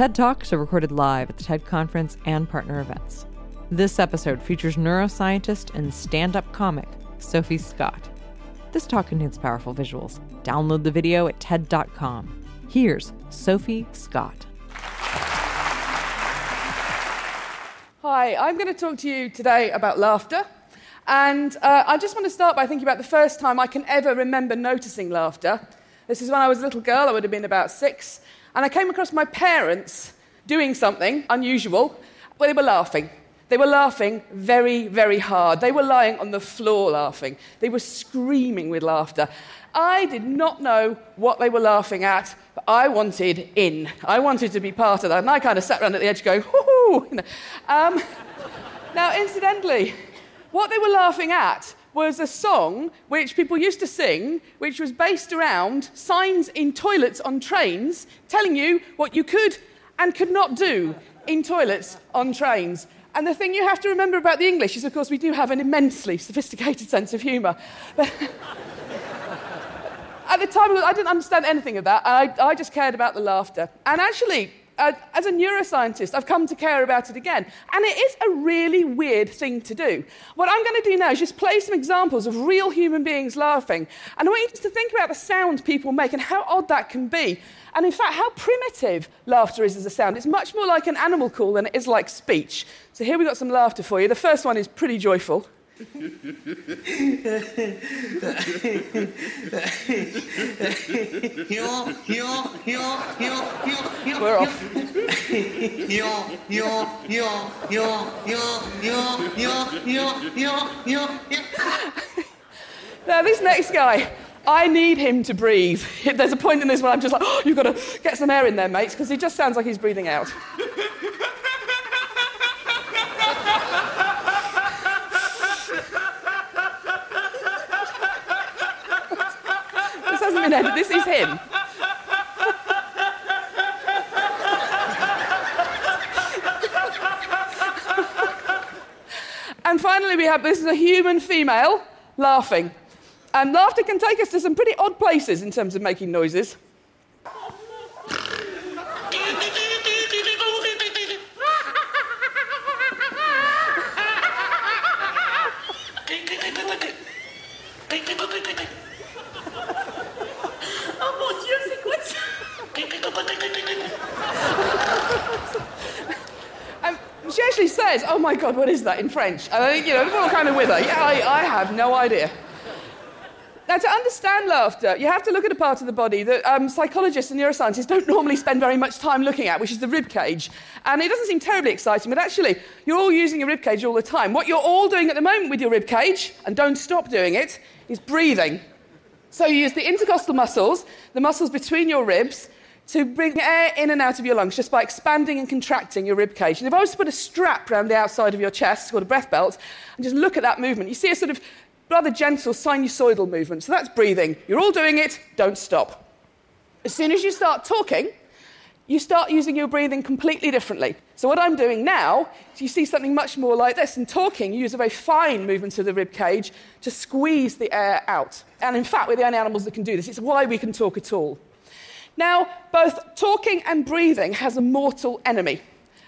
TED Talks are recorded live at the TED Conference and partner events. This episode features neuroscientist and stand up comic Sophie Scott. This talk contains powerful visuals. Download the video at TED.com. Here's Sophie Scott. Hi, I'm going to talk to you today about laughter. And uh, I just want to start by thinking about the first time I can ever remember noticing laughter. This is when I was a little girl, I would have been about six, and I came across my parents doing something unusual, but they were laughing. They were laughing very, very hard. They were lying on the floor laughing. They were screaming with laughter. I did not know what they were laughing at, but I wanted in. I wanted to be part of that. And I kind of sat around at the edge going, hoo. Um, now, incidentally, what they were laughing at was a song which people used to sing, which was based around signs in toilets on trains telling you what you could and could not do in toilets on trains. And the thing you have to remember about the English is, of course, we do have an immensely sophisticated sense of humour. At the time, I didn't understand anything of that. I, I just cared about the laughter. And actually, as a neuroscientist, I've come to care about it again. And it is a really weird thing to do. What I'm going to do now is just play some examples of real human beings laughing. And I want you just to think about the sound people make and how odd that can be. And in fact, how primitive laughter is as a sound. It's much more like an animal call than it is like speech. So here we've got some laughter for you. The first one is pretty joyful. We're off. now, this next guy, I need him to breathe. There's a point in this where I'm just like, oh, you've got to get some air in there, mates, because he just sounds like he's breathing out. This is him. and finally, we have this is a human female laughing. And laughter can take us to some pretty odd places in terms of making noises. she actually says, Oh my God, what is that in French? And I think, you know, we're all kind of with her. Yeah, I, I have no idea. Now, to understand laughter, you have to look at a part of the body that um, psychologists and neuroscientists don't normally spend very much time looking at, which is the rib cage. And it doesn't seem terribly exciting, but actually, you're all using your rib cage all the time. What you're all doing at the moment with your rib cage, and don't stop doing it, is breathing. So you use the intercostal muscles, the muscles between your ribs, to bring air in and out of your lungs just by expanding and contracting your rib cage. And if I was to put a strap around the outside of your chest, called a breath belt, and just look at that movement, you see a sort of rather gentle sinusoidal movement. So that's breathing. You're all doing it, don't stop. As soon as you start talking, you start using your breathing completely differently. So, what I'm doing now is you see something much more like this. In talking, you use a very fine movement of the rib cage to squeeze the air out. And in fact, we're the only animals that can do this. It's why we can talk at all. Now, both talking and breathing has a mortal enemy,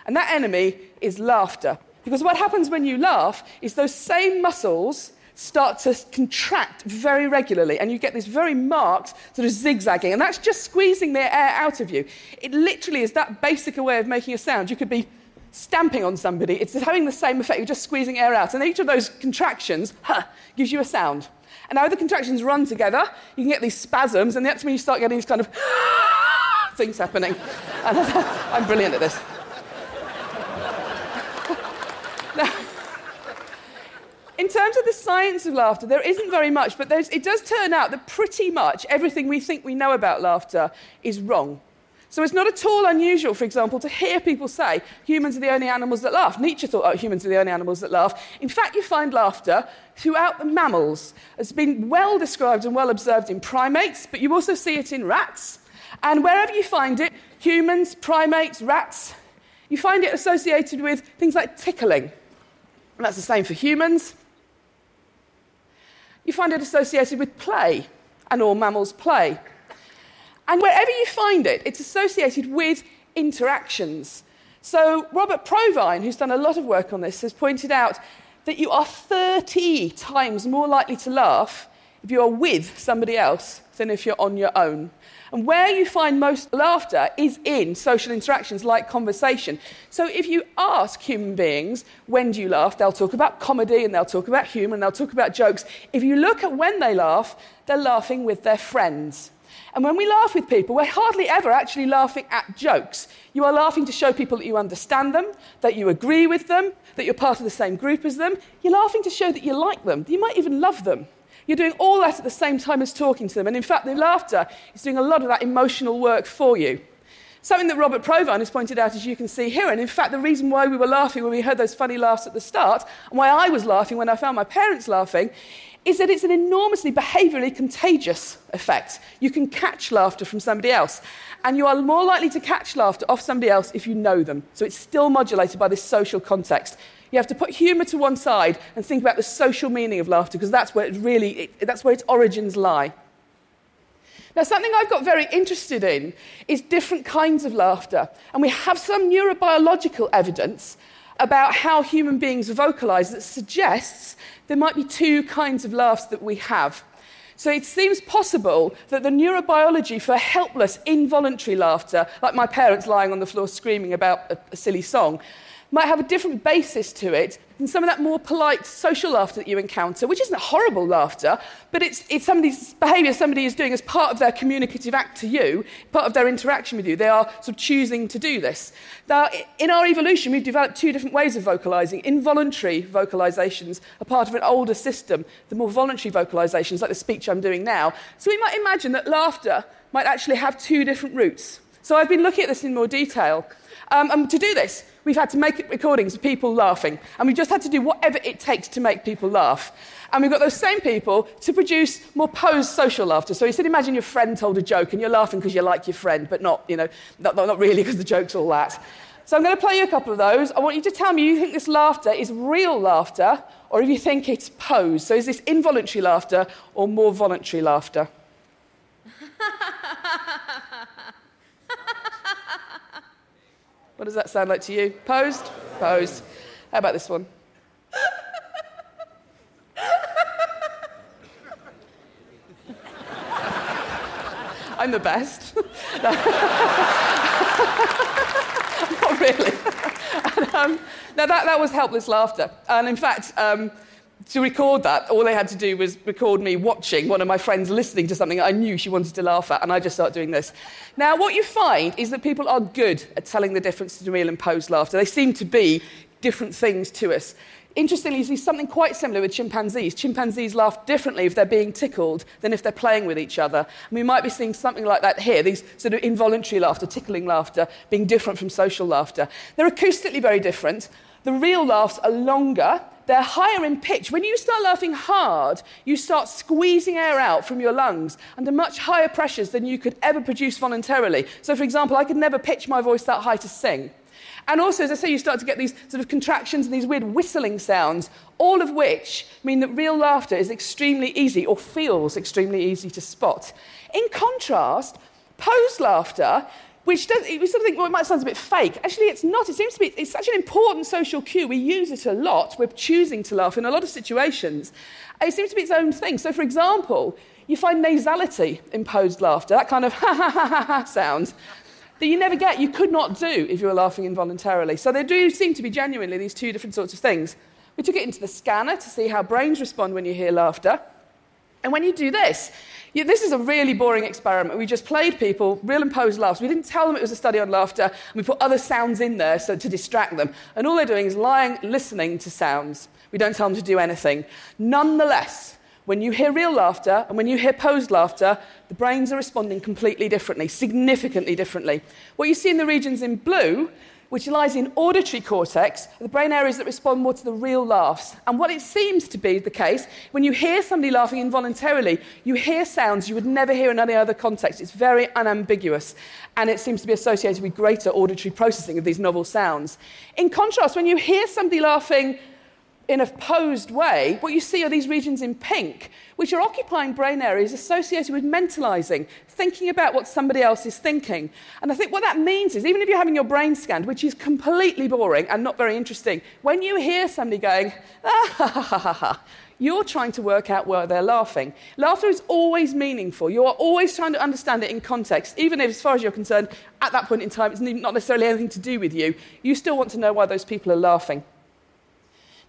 and that enemy is laughter. Because what happens when you laugh is those same muscles start to contract very regularly, and you get this very marked sort of zigzagging, and that's just squeezing the air out of you. It literally is that basic a way of making a sound. You could be stamping on somebody, it's having the same effect. You're just squeezing air out, and each of those contractions huh, gives you a sound. And now the contractions run together, you can get these spasms, and that's when you start getting these kind of things happening. And I'm brilliant at this. now, in terms of the science of laughter, there isn't very much, but it does turn out that pretty much everything we think we know about laughter is wrong. So it's not at all unusual, for example, to hear people say humans are the only animals that laugh. Nietzsche thought oh, humans are the only animals that laugh. In fact, you find laughter throughout the mammals. It's been well described and well observed in primates, but you also see it in rats. And wherever you find it, humans, primates, rats, you find it associated with things like tickling. And that's the same for humans. You find it associated with play, and all mammals play. And wherever you find it, it's associated with interactions. So, Robert Provine, who's done a lot of work on this, has pointed out that you are 30 times more likely to laugh if you are with somebody else than if you're on your own. And where you find most laughter is in social interactions like conversation. So if you ask human beings, when do you laugh? They'll talk about comedy and they'll talk about humour and they'll talk about jokes. If you look at when they laugh, they're laughing with their friends. And when we laugh with people, we're hardly ever actually laughing at jokes. You are laughing to show people that you understand them, that you agree with them, that you're part of the same group as them. You're laughing to show that you like them, you might even love them. You're doing all that at the same time as talking to them. And in fact, the laughter is doing a lot of that emotional work for you. Something that Robert Provine has pointed out, as you can see here, and in fact, the reason why we were laughing when we heard those funny laughs at the start, and why I was laughing when I found my parents laughing, is that it's an enormously behaviorally contagious effect. You can catch laughter from somebody else, and you are more likely to catch laughter off somebody else if you know them. So it's still modulated by this social context. You have to put humour to one side and think about the social meaning of laughter because that's where it really it, that's where its origins lie. Now, something I've got very interested in is different kinds of laughter. And we have some neurobiological evidence about how human beings vocalize that suggests there might be two kinds of laughs that we have. So it seems possible that the neurobiology for helpless, involuntary laughter, like my parents lying on the floor screaming about a, a silly song, might have a different basis to it than some of that more polite social laughter that you encounter, which isn't horrible laughter, but it's, it's somebody's behavior somebody is doing as part of their communicative act to you, part of their interaction with you. They are sort of choosing to do this. Now, in our evolution, we've developed two different ways of vocalizing. Involuntary vocalizations are part of an older system, the more voluntary vocalizations, like the speech I'm doing now. So we might imagine that laughter might actually have two different roots. So I've been looking at this in more detail. Um, and to do this, we've had to make recordings of people laughing. And we've just had to do whatever it takes to make people laugh. And we've got those same people to produce more posed social laughter. So you said, imagine your friend told a joke and you're laughing because you like your friend, but not, you know, not, not really because the joke's all that. So I'm going to play you a couple of those. I want you to tell me you think this laughter is real laughter or if you think it's posed. So is this involuntary laughter or more voluntary laughter? What does that sound like to you? Posed? Posed. How about this one? I'm the best. Not really. And, um, now, that, that was helpless laughter. And in fact, um, to record that, all they had to do was record me watching one of my friends listening to something I knew she wanted to laugh at, and I just started doing this. Now, what you find is that people are good at telling the difference between real and posed laughter. They seem to be different things to us. Interestingly, you see something quite similar with chimpanzees. Chimpanzees laugh differently if they're being tickled than if they're playing with each other. And we might be seeing something like that here, these sort of involuntary laughter, tickling laughter, being different from social laughter. They're acoustically very different. The real laughs are longer, they're higher in pitch. When you start laughing hard, you start squeezing air out from your lungs under much higher pressures than you could ever produce voluntarily. So, for example, I could never pitch my voice that high to sing. And also, as I say, you start to get these sort of contractions and these weird whistling sounds, all of which mean that real laughter is extremely easy or feels extremely easy to spot. In contrast, posed laughter which does, we sort of think, well, it might sound a bit fake. Actually, it's not. It seems to be, it's such an important social cue. We use it a lot. We're choosing to laugh in a lot of situations. It seems to be its own thing. So, for example, you find nasality imposed laughter, that kind of ha ha ha ha ha sound that you never get, you could not do if you were laughing involuntarily. So, there do seem to be genuinely these two different sorts of things. We took it into the scanner to see how brains respond when you hear laughter. And when you do this, you, this is a really boring experiment. We just played people real and posed laughs. We didn't tell them it was a study on laughter, and we put other sounds in there so, to distract them. And all they're doing is lying, listening to sounds. We don't tell them to do anything. Nonetheless, when you hear real laughter and when you hear posed laughter, the brains are responding completely differently, significantly differently. What you see in the regions in blue which lies in auditory cortex, the brain areas that respond more to the real laughs. And what it seems to be the case, when you hear somebody laughing involuntarily, you hear sounds you would never hear in any other context. It's very unambiguous, and it seems to be associated with greater auditory processing of these novel sounds. In contrast, when you hear somebody laughing in a posed way, what you see are these regions in pink, which are occupying brain areas associated with mentalizing, thinking about what somebody else is thinking. And I think what that means is, even if you're having your brain scanned, which is completely boring and not very interesting, when you hear somebody going, ah, ha, ha, ha, ha, you're trying to work out where they're laughing. Laughter is always meaningful. You are always trying to understand it in context, even if, as far as you're concerned, at that point in time, it's not necessarily anything to do with you. You still want to know why those people are laughing.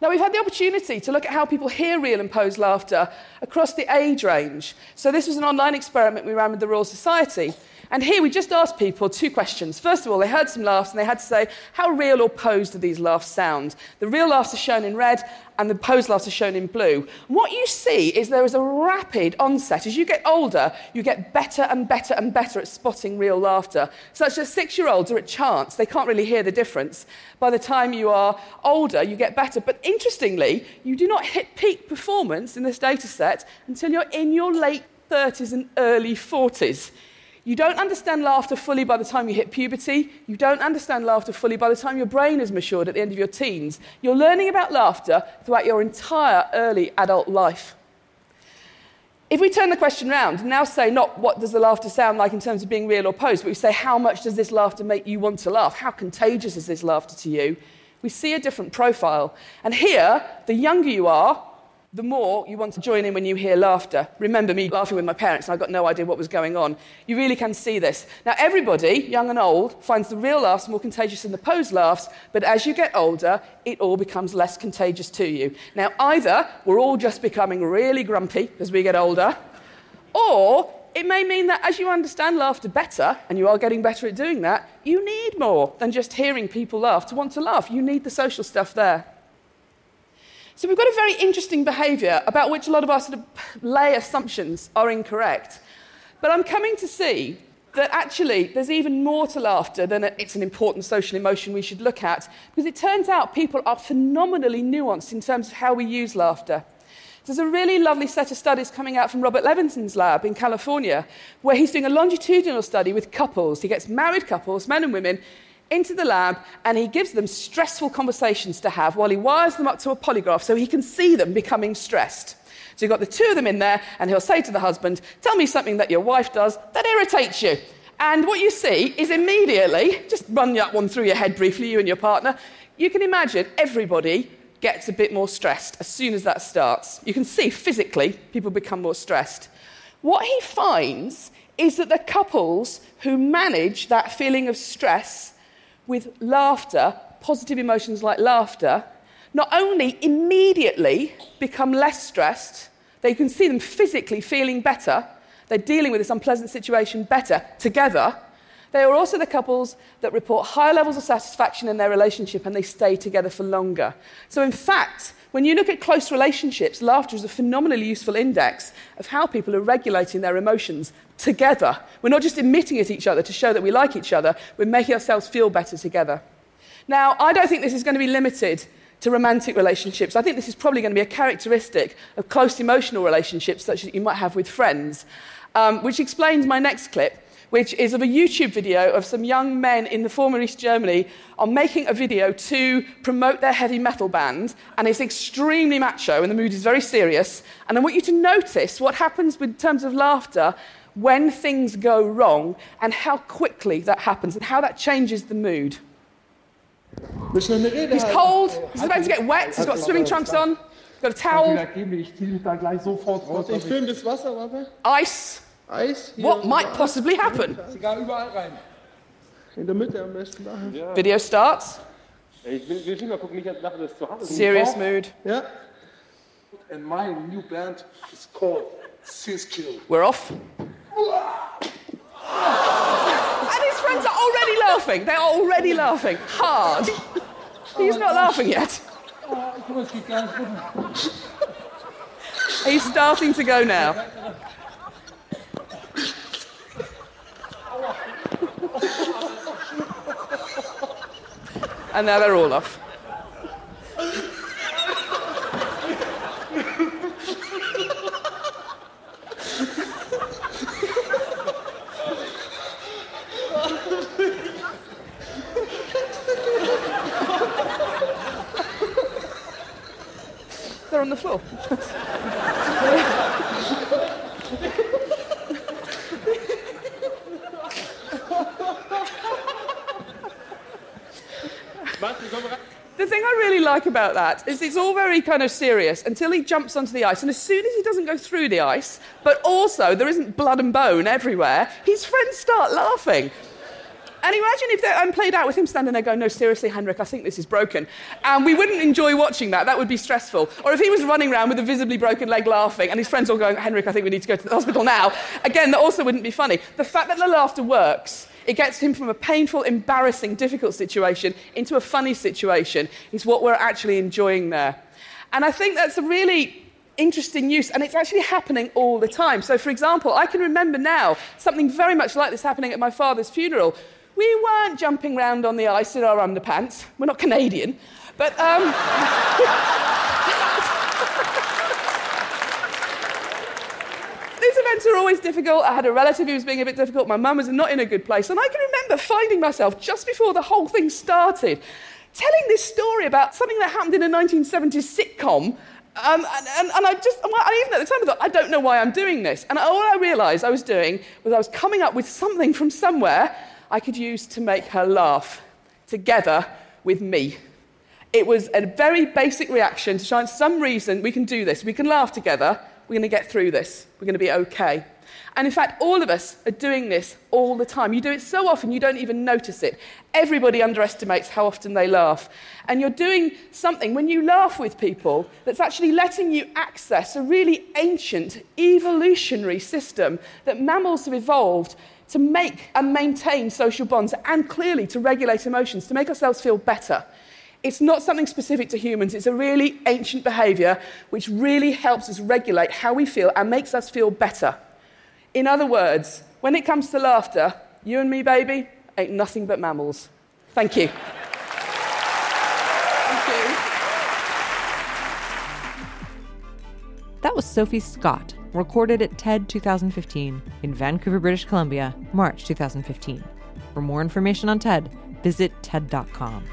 Now, we've had the opportunity to look at how people hear real and posed laughter across the age range. So, this was an online experiment we ran with the Royal Society. And here we just asked people two questions. First of all, they heard some laughs and they had to say, how real or posed do these laughs sound? The real laughs are shown in red and the posed laughs are shown in blue. what you see is there is a rapid onset. As you get older, you get better and better and better at spotting real laughter. Such as six year olds are at chance, they can't really hear the difference. By the time you are older, you get better. But interestingly, you do not hit peak performance in this data set until you're in your late 30s and early 40s. You don't understand laughter fully by the time you hit puberty. You don't understand laughter fully by the time your brain is matured at the end of your teens. You're learning about laughter throughout your entire early adult life. If we turn the question around and now say not what does the laughter sound like in terms of being real or posed, but we say how much does this laughter make you want to laugh? How contagious is this laughter to you? We see a different profile. And here, the younger you are, the more you want to join in when you hear laughter. Remember me laughing with my parents, and I got no idea what was going on. You really can see this. Now, everybody, young and old, finds the real laughs more contagious than the posed laughs, but as you get older, it all becomes less contagious to you. Now, either we're all just becoming really grumpy as we get older, or it may mean that as you understand laughter better, and you are getting better at doing that, you need more than just hearing people laugh to want to laugh. You need the social stuff there. So we've got a very interesting behaviour about which a lot of our sort of lay assumptions are incorrect. But I'm coming to see that actually there's even more to laughter than it's an important social emotion we should look at, because it turns out people are phenomenally nuanced in terms of how we use laughter. There's a really lovely set of studies coming out from Robert Levenson's lab in California, where he's doing a longitudinal study with couples. He gets married couples, men and women, into the lab and he gives them stressful conversations to have while he wires them up to a polygraph so he can see them becoming stressed. So you've got the two of them in there, and he'll say to the husband, Tell me something that your wife does that irritates you. And what you see is immediately, just run that one through your head briefly, you and your partner, you can imagine everybody gets a bit more stressed as soon as that starts. You can see physically people become more stressed. What he finds is that the couples who manage that feeling of stress with laughter, positive emotions like laughter, not only immediately become less stressed, they can see them physically feeling better, they're dealing with this unpleasant situation better together. They are also the couples that report higher levels of satisfaction in their relationship and they stay together for longer. So, in fact, when you look at close relationships, laughter is a phenomenally useful index of how people are regulating their emotions together. We're not just emitting at each other to show that we like each other, we're making ourselves feel better together. Now, I don't think this is going to be limited to romantic relationships. I think this is probably going to be a characteristic of close emotional relationships, such as you might have with friends, um, which explains my next clip which is of a YouTube video of some young men in the former East Germany on making a video to promote their heavy metal band. And it's extremely macho, and the mood is very serious. And I want you to notice what happens in terms of laughter when things go wrong and how quickly that happens and how that changes the mood. He's cold, he's about to get wet, he's got swimming trunks on, got a towel. Ice. Eis. What might possibly happen? Video starts. Serious mood. Yeah. And my new band is called Siskill. We're off. and his friends are already laughing. They're already laughing hard. He's not laughing yet. Ah, He's starting to go now. And now they're all off. floor. The thing I really like about that is it's all very kind of serious until he jumps onto the ice. And as soon as he doesn't go through the ice, but also there isn't blood and bone everywhere, his friends start laughing. And imagine if I'm played out with him standing there going, No, seriously, Henrik, I think this is broken. And we wouldn't enjoy watching that. That would be stressful. Or if he was running around with a visibly broken leg laughing and his friends all going, Henrik, I think we need to go to the hospital now. Again, that also wouldn't be funny. The fact that the laughter works it gets him from a painful, embarrassing, difficult situation into a funny situation is what we're actually enjoying there. And I think that's a really interesting use, and it's actually happening all the time. So, for example, I can remember now something very much like this happening at my father's funeral. We weren't jumping around on the ice in our underpants. We're not Canadian. But um, events are always difficult. I had a relative who was being a bit difficult. My mum was not in a good place. And I can remember finding myself just before the whole thing started telling this story about something that happened in a 1970s sitcom. Um, and, and, and, I just, even at the time I thought, I don't know why I'm doing this. And all I realized I was doing was I was coming up with something from somewhere I could use to make her laugh together with me. It was a very basic reaction to find some reason we can do this. We can laugh together. We're going to get through this. We're going to be okay. And in fact, all of us are doing this all the time. You do it so often you don't even notice it. Everybody underestimates how often they laugh. And you're doing something when you laugh with people that's actually letting you access a really ancient evolutionary system that mammals have evolved to make and maintain social bonds and clearly to regulate emotions, to make ourselves feel better. It's not something specific to humans, it's a really ancient behavior which really helps us regulate how we feel and makes us feel better. In other words, when it comes to laughter, you and me, baby, ain't nothing but mammals. Thank you. Thank you. That was Sophie Scott recorded at TED 2015 in Vancouver, British Columbia, March 2015. For more information on TED, visit TED.com.